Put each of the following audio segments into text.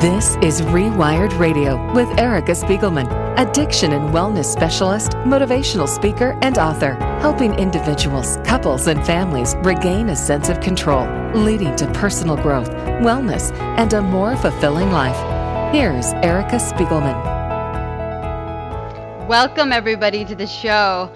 This is Rewired Radio with Erica Spiegelman, addiction and wellness specialist, motivational speaker, and author, helping individuals, couples, and families regain a sense of control, leading to personal growth, wellness, and a more fulfilling life. Here's Erica Spiegelman. Welcome, everybody, to the show.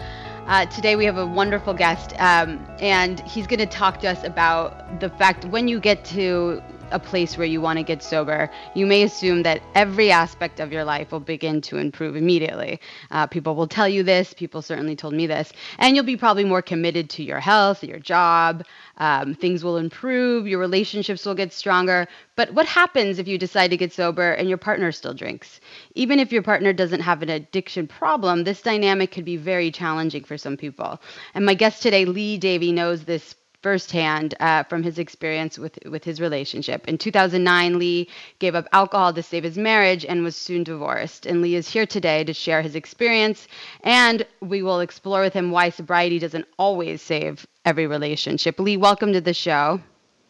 Uh, today we have a wonderful guest, um, and he's going to talk to us about the fact when you get to a place where you want to get sober, you may assume that every aspect of your life will begin to improve immediately. Uh, people will tell you this, people certainly told me this, and you'll be probably more committed to your health, your job, um, things will improve, your relationships will get stronger. But what happens if you decide to get sober and your partner still drinks? Even if your partner doesn't have an addiction problem, this dynamic could be very challenging for some people. And my guest today, Lee Davy, knows this firsthand uh, from his experience with, with his relationship. In 2009, Lee gave up alcohol to save his marriage and was soon divorced. And Lee is here today to share his experience, and we will explore with him why sobriety doesn't always save every relationship. Lee, welcome to the show.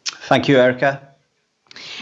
Thank you, Erica.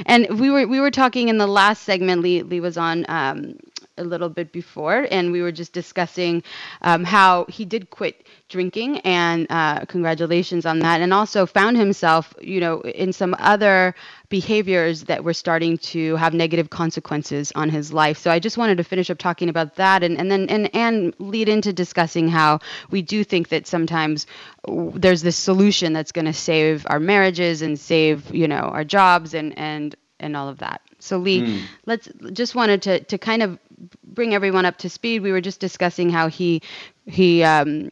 And we were we were talking in the last segment. Lee Lee was on um, a little bit before, and we were just discussing um, how he did quit drinking, and uh, congratulations on that, and also found himself, you know, in some other behaviors that were starting to have negative consequences on his life. So I just wanted to finish up talking about that, and, and then and and lead into discussing how we do think that sometimes there's this solution that's going to save our marriages and save, you know, our jobs and and and all of that. So Lee, mm. let's just wanted to to kind of bring everyone up to speed. We were just discussing how he he um,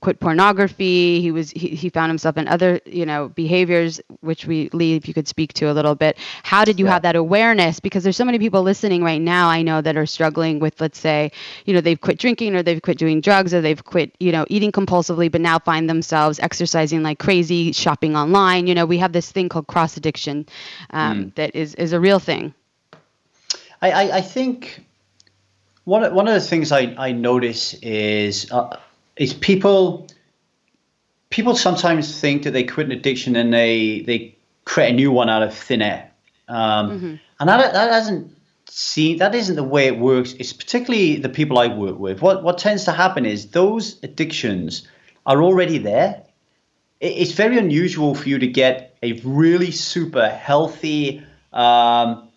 quit pornography. He was he, he found himself in other you know behaviors, which we Lee, if you could speak to a little bit. How did you yeah. have that awareness? Because there's so many people listening right now. I know that are struggling with, let's say, you know, they've quit drinking or they've quit doing drugs or they've quit you know eating compulsively, but now find themselves exercising like crazy, shopping online. You know, we have this thing called cross addiction um, mm. that is is a real thing. I, I, I think one one of the things I, I notice is uh, is people people sometimes think that they quit an addiction and they they create a new one out of thin air, um, mm-hmm. and that that doesn't see that isn't the way it works. It's particularly the people I work with. What what tends to happen is those addictions are already there. it's very unusual for you to get a really super healthy um,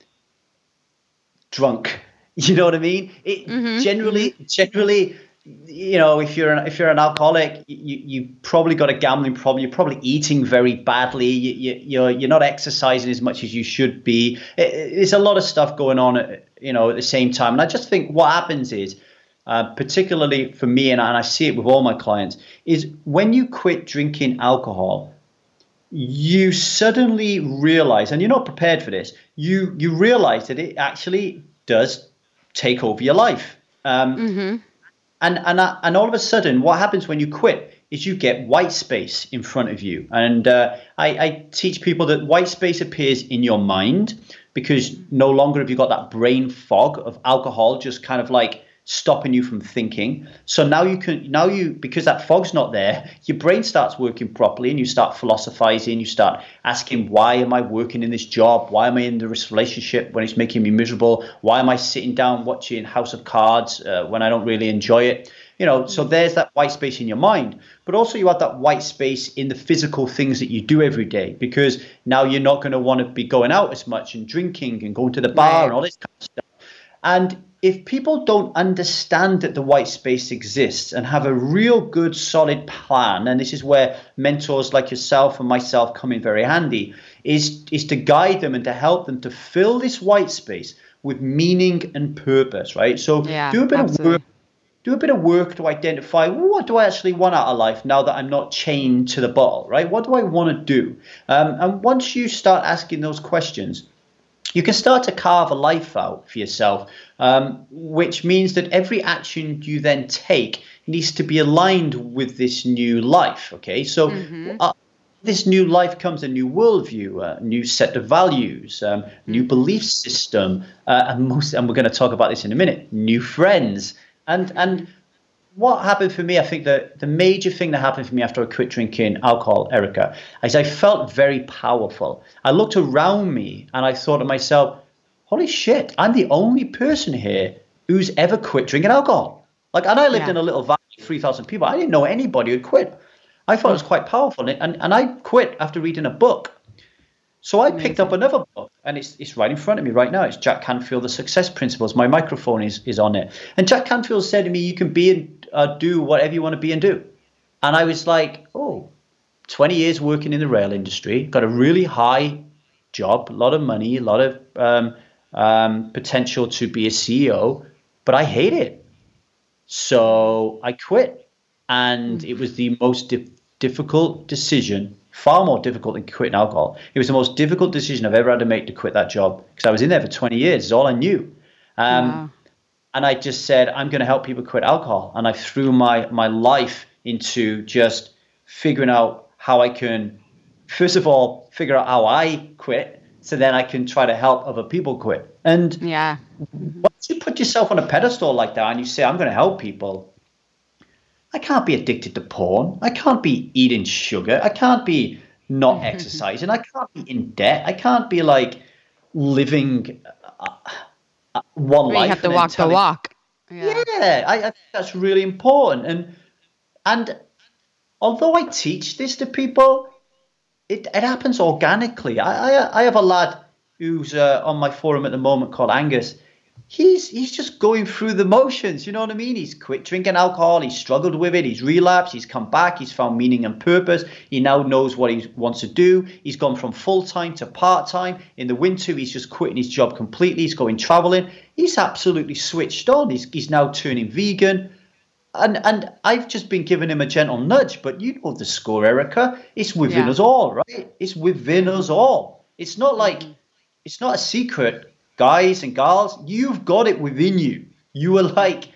drunk You know what I mean? It mm-hmm. generally, mm-hmm. generally, you know, if you're an, if you're an alcoholic, you you probably got a gambling problem. You're probably eating very badly. You, you you're you're not exercising as much as you should be. It, there's a lot of stuff going on, at, you know, at the same time. And I just think what happens is. Uh, particularly for me, and, and I see it with all my clients, is when you quit drinking alcohol, you suddenly realize, and you're not prepared for this, you you realize that it actually does take over your life. Um, mm-hmm. And and uh, and all of a sudden, what happens when you quit is you get white space in front of you. And uh, I, I teach people that white space appears in your mind because no longer have you got that brain fog of alcohol just kind of like stopping you from thinking. So now you can now you because that fog's not there, your brain starts working properly and you start philosophizing, you start asking why am I working in this job? Why am I in this relationship when it's making me miserable? Why am I sitting down watching House of Cards uh, when I don't really enjoy it? You know, so there's that white space in your mind, but also you have that white space in the physical things that you do every day because now you're not going to want to be going out as much and drinking and going to the bar right. and all this kind of stuff. And if people don't understand that the white space exists and have a real good solid plan and this is where mentors like yourself and myself come in very handy is is to guide them and to help them to fill this white space with meaning and purpose right so yeah, do a bit absolutely. of work do a bit of work to identify what do I actually want out of life now that I'm not chained to the bottle, right? What do I want to do? Um, and once you start asking those questions, you can start to carve a life out for yourself, um, which means that every action you then take needs to be aligned with this new life. Okay, so. Mm-hmm. Uh, this new life comes a new worldview, a new set of values, um, new mm-hmm. belief system, uh, and most, and we're going to talk about this in a minute. New friends, and and what happened for me, I think that the major thing that happened for me after I quit drinking alcohol, Erica, is I felt very powerful. I looked around me and I thought to myself, holy shit, I'm the only person here who's ever quit drinking alcohol. Like, and I lived yeah. in a little valley, 3,000 people. I didn't know anybody who'd quit. I thought it was quite powerful. And, and I quit after reading a book. So I picked up another book, and it's, it's right in front of me right now. It's Jack Canfield, The Success Principles. My microphone is, is on it. And Jack Canfield said to me, You can be and uh, do whatever you want to be and do. And I was like, Oh, 20 years working in the rail industry, got a really high job, a lot of money, a lot of um, um, potential to be a CEO, but I hate it. So I quit. And it was the most di- difficult decision, far more difficult than quitting alcohol. It was the most difficult decision I've ever had to make to quit that job because I was in there for 20 years. It's all I knew. Um, wow. And I just said, I'm going to help people quit alcohol. And I threw my, my life into just figuring out how I can, first of all, figure out how I quit so then I can try to help other people quit. And yeah, once you put yourself on a pedestal like that and you say, I'm going to help people, I can't be addicted to porn. I can't be eating sugar. I can't be not exercising. I can't be in debt. I can't be like living one life. You have to walk the walk. Yeah, yeah I, I think that's really important. And and although I teach this to people, it, it happens organically. I, I, I have a lad who's uh, on my forum at the moment called Angus. He's he's just going through the motions. You know what I mean? He's quit drinking alcohol. He's struggled with it. He's relapsed. He's come back. He's found meaning and purpose. He now knows what he wants to do. He's gone from full time to part time. In the winter, he's just quitting his job completely. He's going traveling. He's absolutely switched on. He's he's now turning vegan and and I've just been giving him a gentle nudge, but you know the score, Erica. It's within yeah. us all, right? It's within us all. It's not like mm-hmm. it's not a secret, guys and girls. You've got it within you. You are like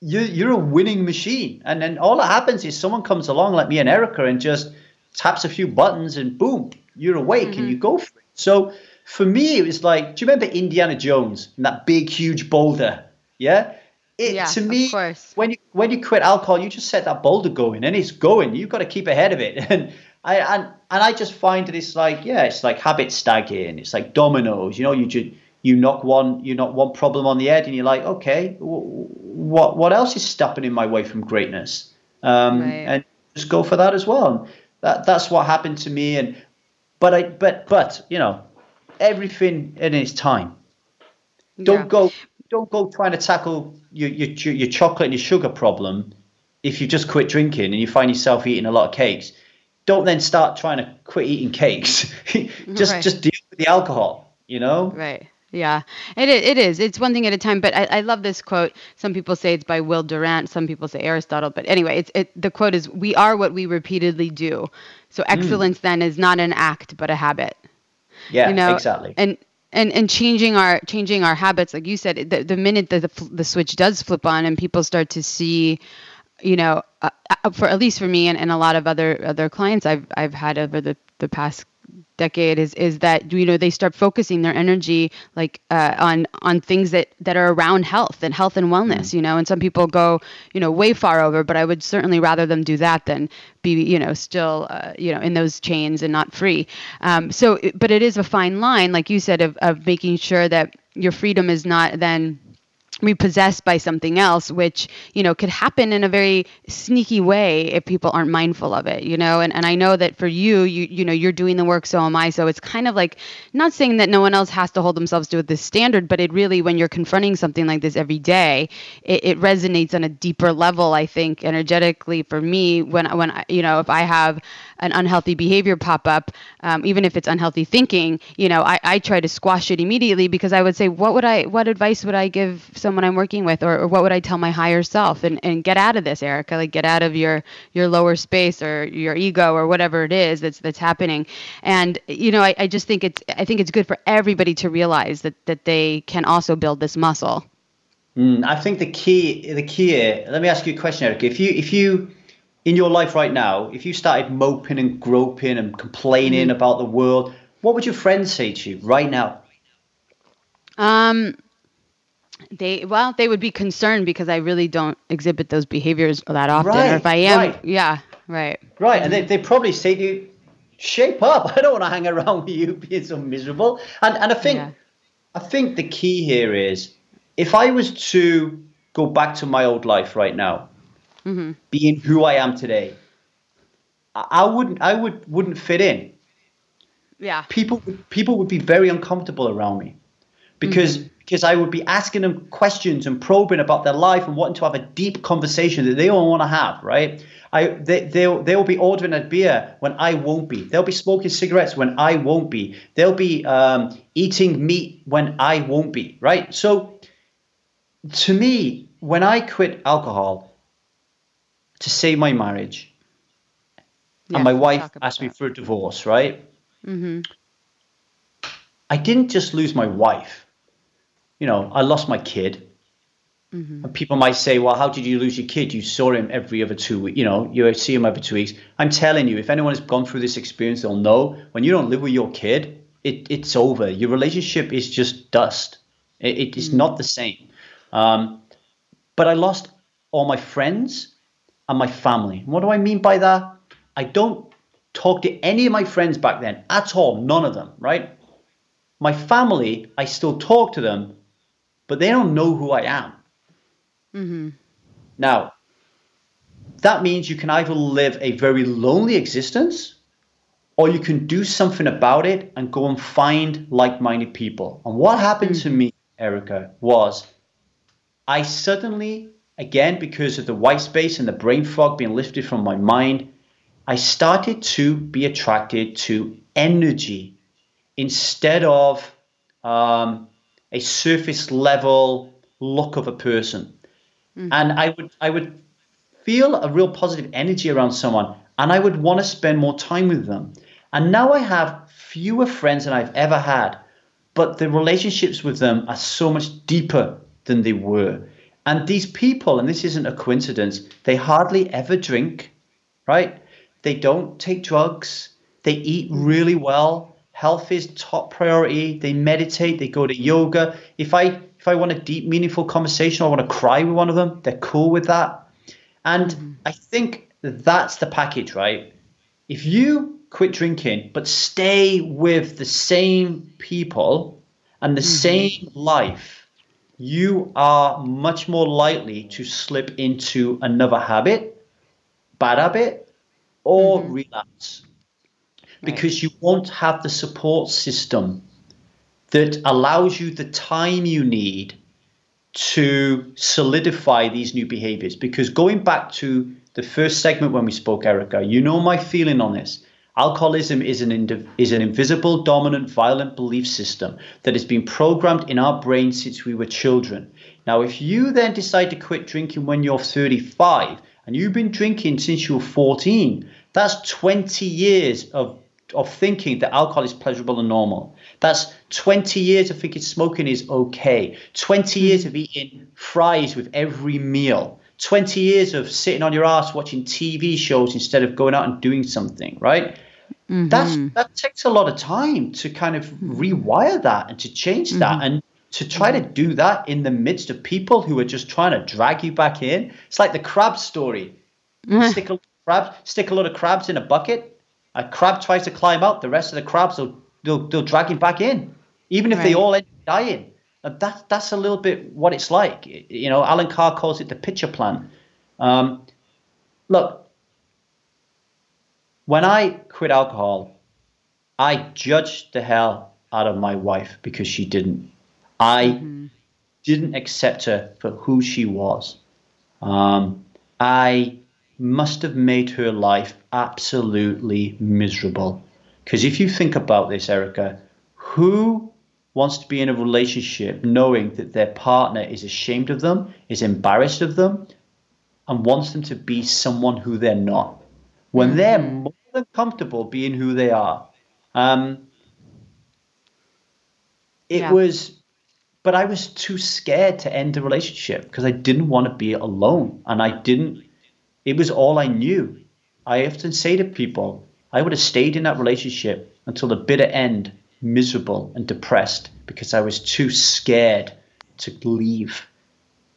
you you're a winning machine, and then all that happens is someone comes along like me and Erica and just taps a few buttons, and boom, you're awake mm-hmm. and you go for it. So for me, it was like, do you remember Indiana Jones and that big, huge boulder? Yeah it yeah, to me when you when you quit alcohol you just set that boulder going and it's going you've got to keep ahead of it and i and and i just find that it's like yeah it's like habit stacking it's like dominoes you know you just you knock one you knock one problem on the head and you're like okay what what else is stopping in my way from greatness um, right. and just go for that as well and that that's what happened to me and but i but but you know everything in its time don't yeah. go don't go trying to tackle your, your your chocolate and your sugar problem if you just quit drinking and you find yourself eating a lot of cakes. Don't then start trying to quit eating cakes. just right. just deal with the alcohol. You know. Right. Yeah, it it is. It's one thing at a time. But I, I love this quote. Some people say it's by Will Durant. Some people say Aristotle. But anyway, it's it. The quote is, "We are what we repeatedly do." So hmm. excellence mm. then is not an act, but a habit. Yeah, you know? exactly. And and and changing our changing our habits like you said the, the minute that the, the switch does flip on and people start to see you know uh, uh, for at least for me and, and a lot of other other clients i've i've had over the the past decade is is that you know they start focusing their energy like uh, on on things that that are around health and health and wellness mm-hmm. you know and some people go you know way far over but i would certainly rather them do that than be you know still uh, you know in those chains and not free um, so but it is a fine line like you said of, of making sure that your freedom is not then repossessed by something else which you know could happen in a very sneaky way if people aren't mindful of it you know? And, and i know that for you you you know you're doing the work so am i. So it's kind of like not saying that no one else has to hold themselves to this standard but it really when you're confronting something like this every day it, it resonates on a deeper level i think energetically for me when when you know if i have an unhealthy behavior pop up, um, even if it's unhealthy thinking, you know, I, I try to squash it immediately because I would say, what would I, what advice would I give someone I'm working with, or, or what would I tell my higher self, and, and get out of this, Erica, like get out of your your lower space or your ego or whatever it is that's that's happening, and you know, I, I just think it's I think it's good for everybody to realize that that they can also build this muscle. Mm, I think the key, the key. here. Let me ask you a question, Erica. If you, if you, in your life right now, if you started moping and groping and complaining mm about the world, what would your friends say to you right now? Um, they well, they would be concerned because I really don't exhibit those behaviors that often. Right, or if I am, right. yeah, right. Right, and they they probably say to you, "Shape up! I don't want to hang around with you being so miserable." And and I think. Yeah. I think the key here is if I was to go back to my old life right now, mm-hmm. being who I am today, I wouldn't I would wouldn't fit in. Yeah. People people would be very uncomfortable around me because mm-hmm. Because I would be asking them questions and probing about their life and wanting to have a deep conversation that they don't want to have, right? I they they'll they'll be ordering a beer when I won't be. They'll be smoking cigarettes when I won't be. They'll be um, eating meat when I won't be, right? So to me, when I quit alcohol to save my marriage, yeah, and my wife asked that. me for a divorce, right? Mm-hmm. I didn't just lose my wife. You know, I lost my kid. Mm-hmm. And people might say, well, how did you lose your kid? You saw him every other two weeks. You know, you see him every two weeks. I'm telling you, if anyone has gone through this experience, they'll know when you don't live with your kid, it, it's over. Your relationship is just dust. It, it is mm-hmm. not the same. Um, but I lost all my friends and my family. What do I mean by that? I don't talk to any of my friends back then at all, none of them, right? My family, I still talk to them, but they don't know who I am. Mm-hmm. Now, that means you can either live a very lonely existence or you can do something about it and go and find like minded people. And what happened mm-hmm. to me, Erica, was I suddenly, again, because of the white space and the brain fog being lifted from my mind, I started to be attracted to energy instead of um, a surface level look of a person. Mm-hmm. And I would I would feel a real positive energy around someone and I would want to spend more time with them. And now I have fewer friends than I've ever had, but the relationships with them are so much deeper than they were. And these people, and this isn't a coincidence, they hardly ever drink, right? They don't take drugs. They eat really well. Health is top priority. They meditate. They go to yoga. If I if I want a deep, meaningful conversation, I want to cry with one of them. They're cool with that. And mm-hmm. I think that's the package, right? If you quit drinking but stay with the same people and the mm-hmm. same life, you are much more likely to slip into another habit, bad habit, or mm-hmm. relapse because you won't have the support system that allows you the time you need to solidify these new behaviors. Because going back to the first segment when we spoke, Erica, you know my feeling on this. Alcoholism is an, indiv- is an invisible, dominant, violent belief system that has been programmed in our brains since we were children. Now, if you then decide to quit drinking when you're 35 and you've been drinking since you were 14, that's 20 years of, of thinking that alcohol is pleasurable and normal. That's 20 years of thinking smoking is okay. 20 years of eating fries with every meal. 20 years of sitting on your ass watching TV shows instead of going out and doing something, right? Mm-hmm. That's that takes a lot of time to kind of rewire that and to change that mm-hmm. and to try to do that in the midst of people who are just trying to drag you back in. It's like the crab story. Mm-hmm. Stick a crabs, stick a lot of crabs in a bucket. A crab tries to climb out, the rest of the crabs will they'll, they'll drag him back in, even if right. they all end up dying. And that that's a little bit what it's like. You know, Allen Carr calls it the pitcher plant. Um, look, when I quit alcohol, I judged the hell out of my wife because she didn't. I mm-hmm. didn't accept her for who she was. Um, I must have made her life absolutely miserable. Because if you think about this, Erica, who wants to be in a relationship knowing that their partner is ashamed of them, is embarrassed of them, and wants them to be someone who they're not? When mm-hmm. they're more than comfortable being who they are. Um, it yeah. was, but I was too scared to end the relationship because I didn't want to be alone and I didn't it was all I knew. I often say to people, I would have stayed in that relationship until the bitter end, miserable and depressed because I was too scared to leave.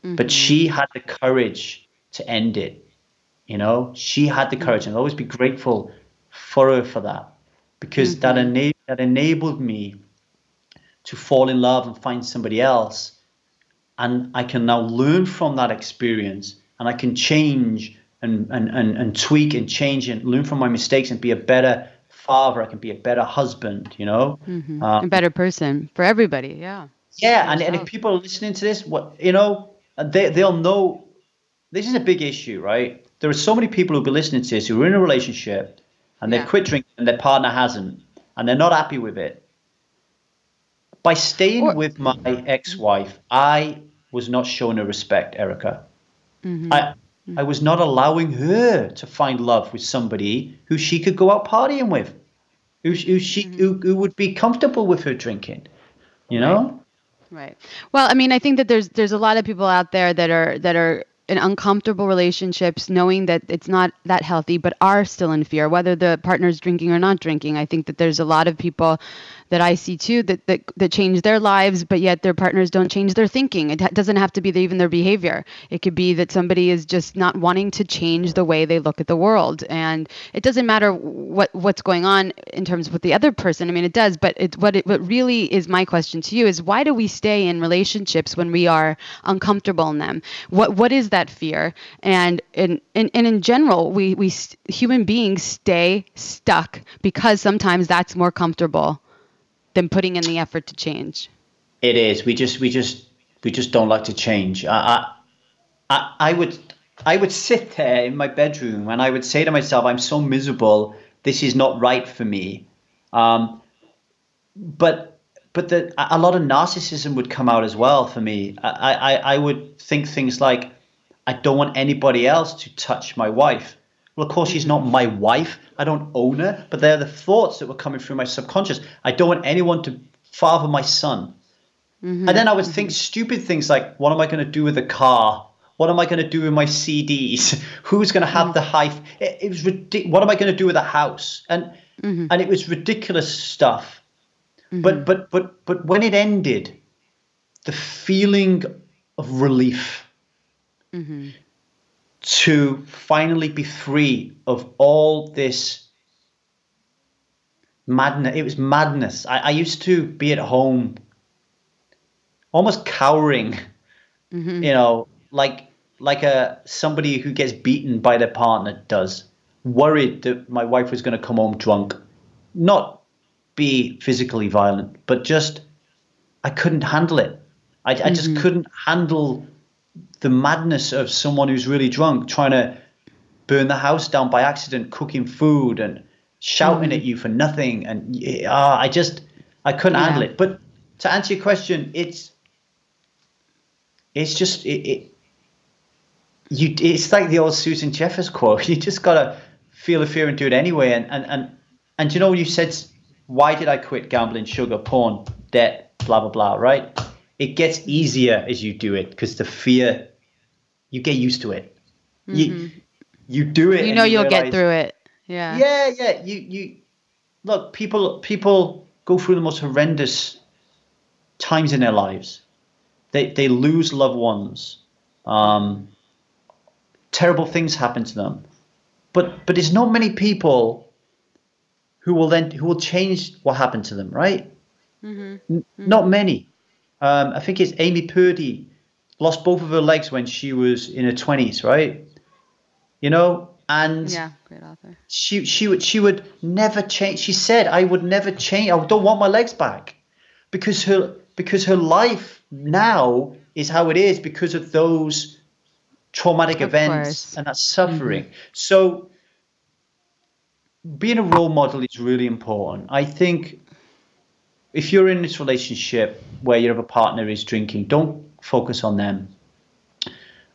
Mm-hmm. But she had the courage to end it. You know, she had the courage, and I'll always be grateful for her for that because mm-hmm. that, that enabled me to fall in love and find somebody else. And I can now learn from that experience and I can change and, and, and, and tweak and change and learn from my mistakes and be a better father. I can be a better husband, you know, mm-hmm. uh, a better person for everybody. Yeah. Yeah. And, and if people are listening to this, what, you know, they, they'll know this is a big issue, right? There are so many people who'll be listening to this who are in a relationship and they've yeah. quit drinking and their partner hasn't and they're not happy with it. By staying or, with my ex-wife, I was not shown her respect, Erica. Mm-hmm. I I was not allowing her to find love with somebody who she could go out partying with, who, who she mm-hmm. who, who would be comfortable with her drinking. You know. Right. right. Well, I mean, I think that there's there's a lot of people out there that are that are in uncomfortable relationships knowing that it's not that healthy but are still in fear whether the partner's drinking or not drinking i think that there's a lot of people that I see too that, that that change their lives, but yet their partners don't change their thinking. It doesn't have to be even their behavior. It could be that somebody is just not wanting to change the way they look at the world, and it doesn't matter what what's going on in terms of with the other person. I mean, it does, but it, what it what really is my question to you is why do we stay in relationships when we are uncomfortable in them? What what is that fear? And in and, and in general, we we human beings stay stuck because sometimes that's more comfortable than putting in the effort to change. It is. We just we just we just don't like to change. I I I would I would sit there in my bedroom and I would say to myself, I'm so miserable. This is not right for me. Um, but but the, a lot of narcissism would come out as well for me. I, I, I would think things like, I don't want anybody else to touch my wife. Well, of course, she's not my wife. I don't own her, but they're the thoughts that were coming through my subconscious. I don't want anyone to father my son. Mm-hmm. And then I would think stupid things like, what am I going to do with the car? What am I going to do with my CDs? Who's going to have mm-hmm. the high? It, it was ridiculous. What am I going to do with the house? And mm-hmm. and it was ridiculous stuff. Mm-hmm. But but but but when it ended, the feeling of relief mm-hmm to finally be free of all this madness. It was madness. I, I used to be at home almost cowering, mm-hmm. you know, like like a somebody who gets beaten by their partner does, worried that my wife was going to come home drunk, not be physically violent, but just I couldn't handle it. I, mm-hmm. I just mm-hmm. couldn't handle the madness of someone who's really drunk trying to burn the house down by accident, cooking food and shouting mm. at you for nothing. And uh, I just, I couldn't yeah. handle it. But to answer your question, it's, it's just, it, it, you, it's like the old Susan Jeffers quote. You just gotta feel the fear and do it anyway. And and and and you know, you said, why did I quit gambling, sugar, porn, debt, blah blah blah, right? It gets easier as you do it because the fear you get used to it. Mm-hmm. You you do it. You know you will get through it. Yeah. Yeah, yeah. You you look people people go through the most horrendous times in their lives. They they lose loved ones. Um, terrible things happen to them. But but there's not many people who will then who will change what happened to them, right? Mm-hmm. Mm-hmm. Not many. Um, I think it's Amy Purdy lost both of her legs when she was in her twenties, right? You know, and yeah, great author. She she would she would never change. She said, "I would never change. I don't want my legs back," because her because her life now is how it is because of those traumatic of events course. and that suffering. Mm-hmm. So being a role model is really important. I think if you're in this relationship where your other partner is drinking, don't focus on them.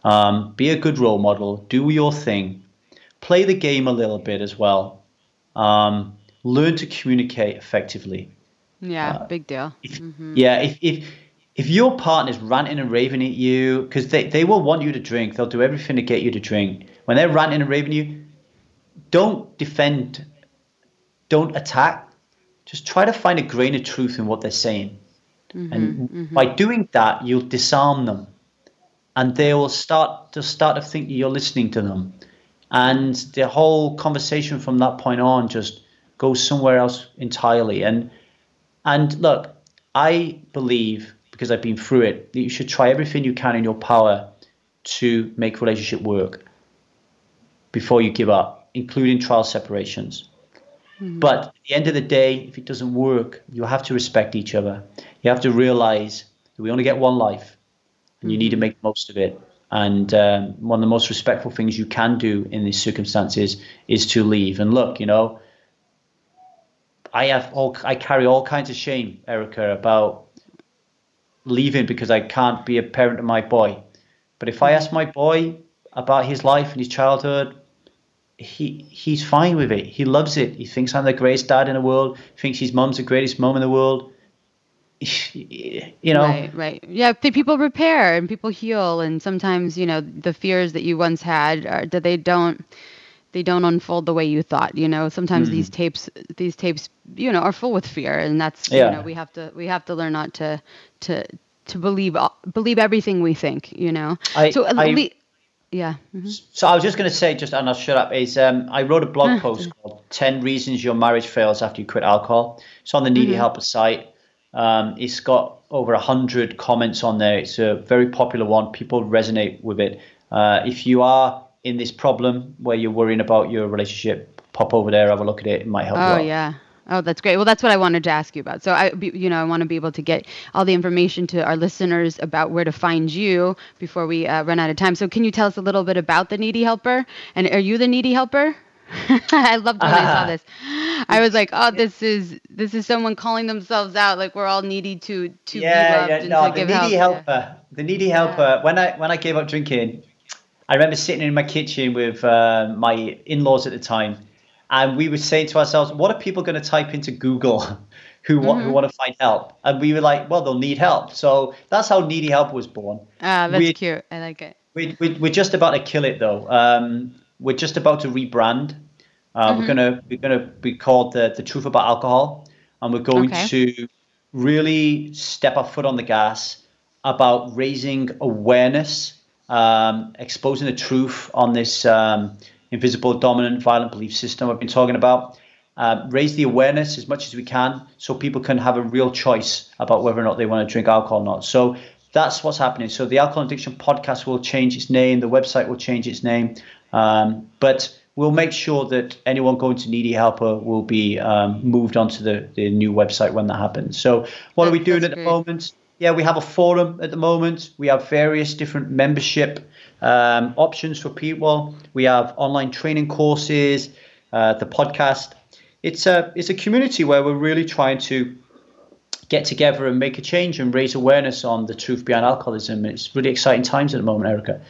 Um, be a good role model. Do your thing. Play the game a little bit as well. Um, learn to communicate effectively. Yeah, uh, big deal. If, mm-hmm. Yeah, if, if if your partner's ranting and raving at you, because they, they will want you to drink, they'll do everything to get you to drink. When they're ranting and raving you, don't defend, don't attack, just try to find a grain of truth in what they're saying. Mm-hmm, and mm-hmm. by doing that, you'll disarm them. And they will start to start to think you're listening to them. And the whole conversation from that point on just goes somewhere else entirely. And and look, I believe, because I've been through it, that you should try everything you can in your power to make relationship work before you give up, including trial separations. Mm-hmm. But at the end of the day, if it doesn't work, you have to respect each other. You have to realize that we only get one life and you need to mm-hmm. make the most of it. And um, one of the most respectful things you can do in these circumstances is to leave. And look, you know, I have all I carry all kinds of shame, Erica, about leaving because I can't be a parent to my boy. But if I mm-hmm. ask my boy about his life and his childhood, he he's fine with it. He loves it. He thinks I'm the greatest dad in the world. He thinks his mom's the greatest mom in the world. You know, right, right, yeah. People repair and people heal, and sometimes you know the fears that you once had are, that they don't they don't unfold the way you thought. You know, sometimes mm. these tapes these tapes you know are full with fear, and that's yeah. you know we have to we have to learn not to to to believe believe everything we think. You know, I, so I, yeah. Mm-hmm. So I was just going to say, just and I'll shut up. Is um, I wrote a blog post called 10 Reasons Your Marriage Fails After You Quit Alcohol. It's on the Needy mm-hmm. Helper site. Um, it's got over 100 comments on there. It's a very popular one. People resonate with it. Uh, if you are in this problem where you're worrying about your relationship, pop over there, have a look at it. It might help you. oh, yeah. Oh, that's great. Well, that's what I wanted to ask you about. So I, you know, I want to be able to get all the information to our listeners about where to find you before we uh, run out of time. So can you tell us a little bit about the Needy Helper? And are you the Needy Helper? I loved when uh, I saw this. I was like, oh, this is this is someone calling themselves out. Like we're all needy to to yeah, be loved yeah, and no, to give the needy help. helper. Yeah. The needy helper. Yeah. When I when I gave up drinking, I remember sitting in my kitchen with uh, my in-laws at the time and we were saying to ourselves, what are people going to type into Google who want mm-hmm. who want to find help? And we were like, well, they'll need help. So that's how Needy Help was born. Ah, that's we're, cute. I like it. We, we, we're just about to kill it though. Um, we're just about to rebrand. Uh, mm-hmm. We're gonna we're gonna be called the the truth about alcohol, and we're going okay. to really step our foot on the gas about raising awareness, um, exposing the truth on this um, invisible, dominant, violent belief system I've been talking about. Uh, raise the awareness as much as we can so people can have a real choice about whether or not they want to drink alcohol or not. So that's what's happening. So the Alcohol Addiction Podcast will change its name, the website will change its name, um, but we'll make sure that anyone going to Needy Helper will be um, moved onto the, the new website when that happens. So what are we doing at the moment? Yeah, we have a forum at the moment. We have various different membership um, options for people. We have online training courses, uh, the podcast. It's a it's a community where we're really trying to get together and make a change and raise awareness on the truth behind alcoholism. It's really exciting times at the moment, Erica.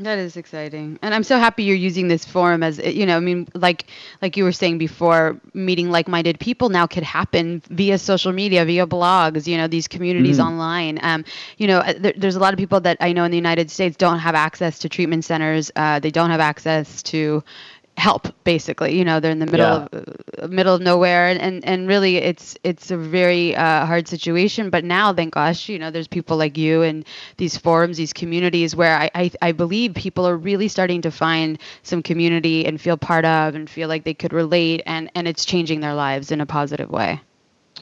That is exciting, and I'm so happy you're using this forum as you know. I mean, like like you were saying before, meeting like-minded people now could happen via social media, via blogs. You know, these communities mm-hmm. online. Um, you know, uh, there, there's a lot of people that I know in the United States don't have access to treatment centers. Uh, they don't have access to help basically. You know they're in the middle yeah. of uh, middle of nowhere. And, and and really it's it's a very uh, hard situation. But now thank gosh you know there's people like you and these forums these communities where I, I i believe people are really starting to find some community and feel part of and feel like they could relate. And and it's changing their lives in a positive way.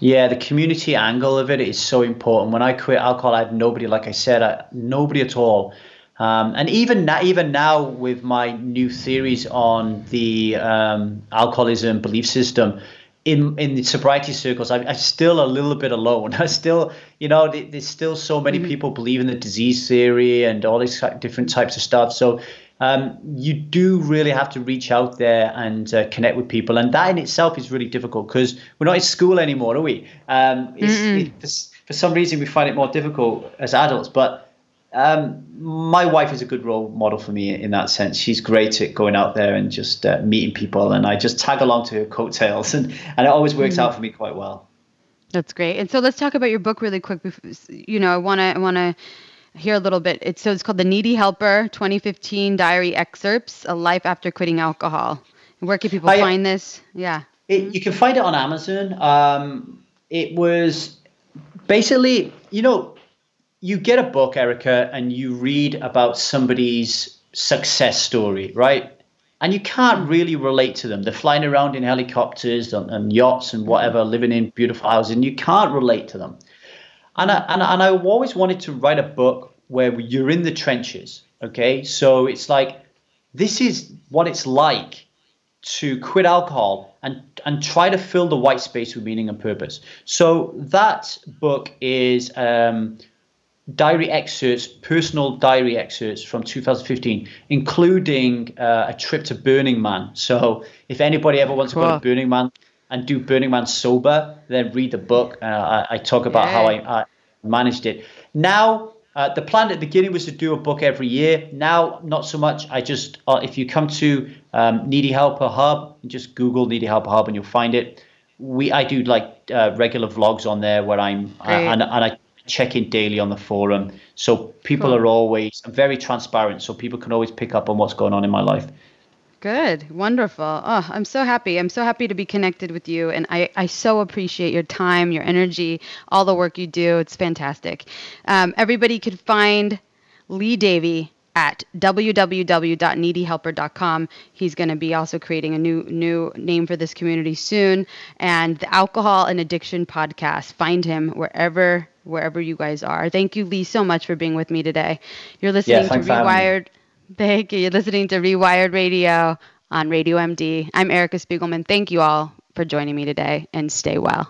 Yeah, the community angle of it is so important. When I quit alcohol, I had nobody, like I said, I, nobody at all um, and even now, even now, with my new theories on the um, alcoholism belief system, in in the sobriety circles, I, am still a little bit alone. I still, you know, there's still so many mm-hmm. people believe in the disease theory and all these different types of stuff. So um, you do really have to reach out there and uh, connect with people, and that in itself is really difficult because we're not in school anymore, are we? Um, it, for some reason, we find it more difficult as adults, but um, my wife is a good role model for me in that sense. She's great at going out there and just uh, meeting people, and I just tag along to her coattails, and, and it always works mm-hmm. out for me quite well. That's great. And so let's talk about your book really quick. You know, I want to I want to hear a little bit. It's so it's called The Needy Helper: 2015 Diary Excerpts: A Life After Quitting Alcohol. Where can people I, find this? Yeah, it, you can find it on Amazon. Um, it was basically, you know, you get a book, Erica, and you read about somebody's success story, right? And you can't really relate to them. They're flying around in helicopters and, and yachts and whatever, living in beautiful houses, and you can't relate to them. And I, and, and I always wanted to write a book where you're in the trenches. Okay. So it's like, this is what it's like to quit alcohol and and try to fill the white space with meaning and purpose. So that book is um, diary excerpts, personal diary excerpts from 2015, including uh, a trip to Burning Man. So if anybody ever wants cool. to go to Burning Man and do Burning Man sober, then read the book. Uh, I, I, talk about yeah. how I, I, managed it. Now, uh, the plan at the beginning was to do a book every year. Now, not so much. I just, uh, if you come to um, Needy Helper Hub, just Google Needy Helper Hub and you'll find it. We, I do like uh, regular vlogs on there where I'm, and, and I check in daily on the forum. So people cool. are always very transparent, so people can always pick up on what's going on in my life. Good, wonderful. Oh, I'm so happy. I'm so happy to be connected with you, and I, I so appreciate your time, your energy, all the work you do. It's fantastic. Um, everybody could find Lee Davy at www.needyhelper.com. He's going to be also creating a new new name for this community soon, and the Alcohol and Addiction podcast. Find him wherever wherever you guys are. Thank you, Lee, so much for being with me today. You're listening yeah, to Rewired. Thank you. You're listening to Rewired Radio on Radio MD. I'm Erica Spiegelman. Thank you all for joining me today and stay well.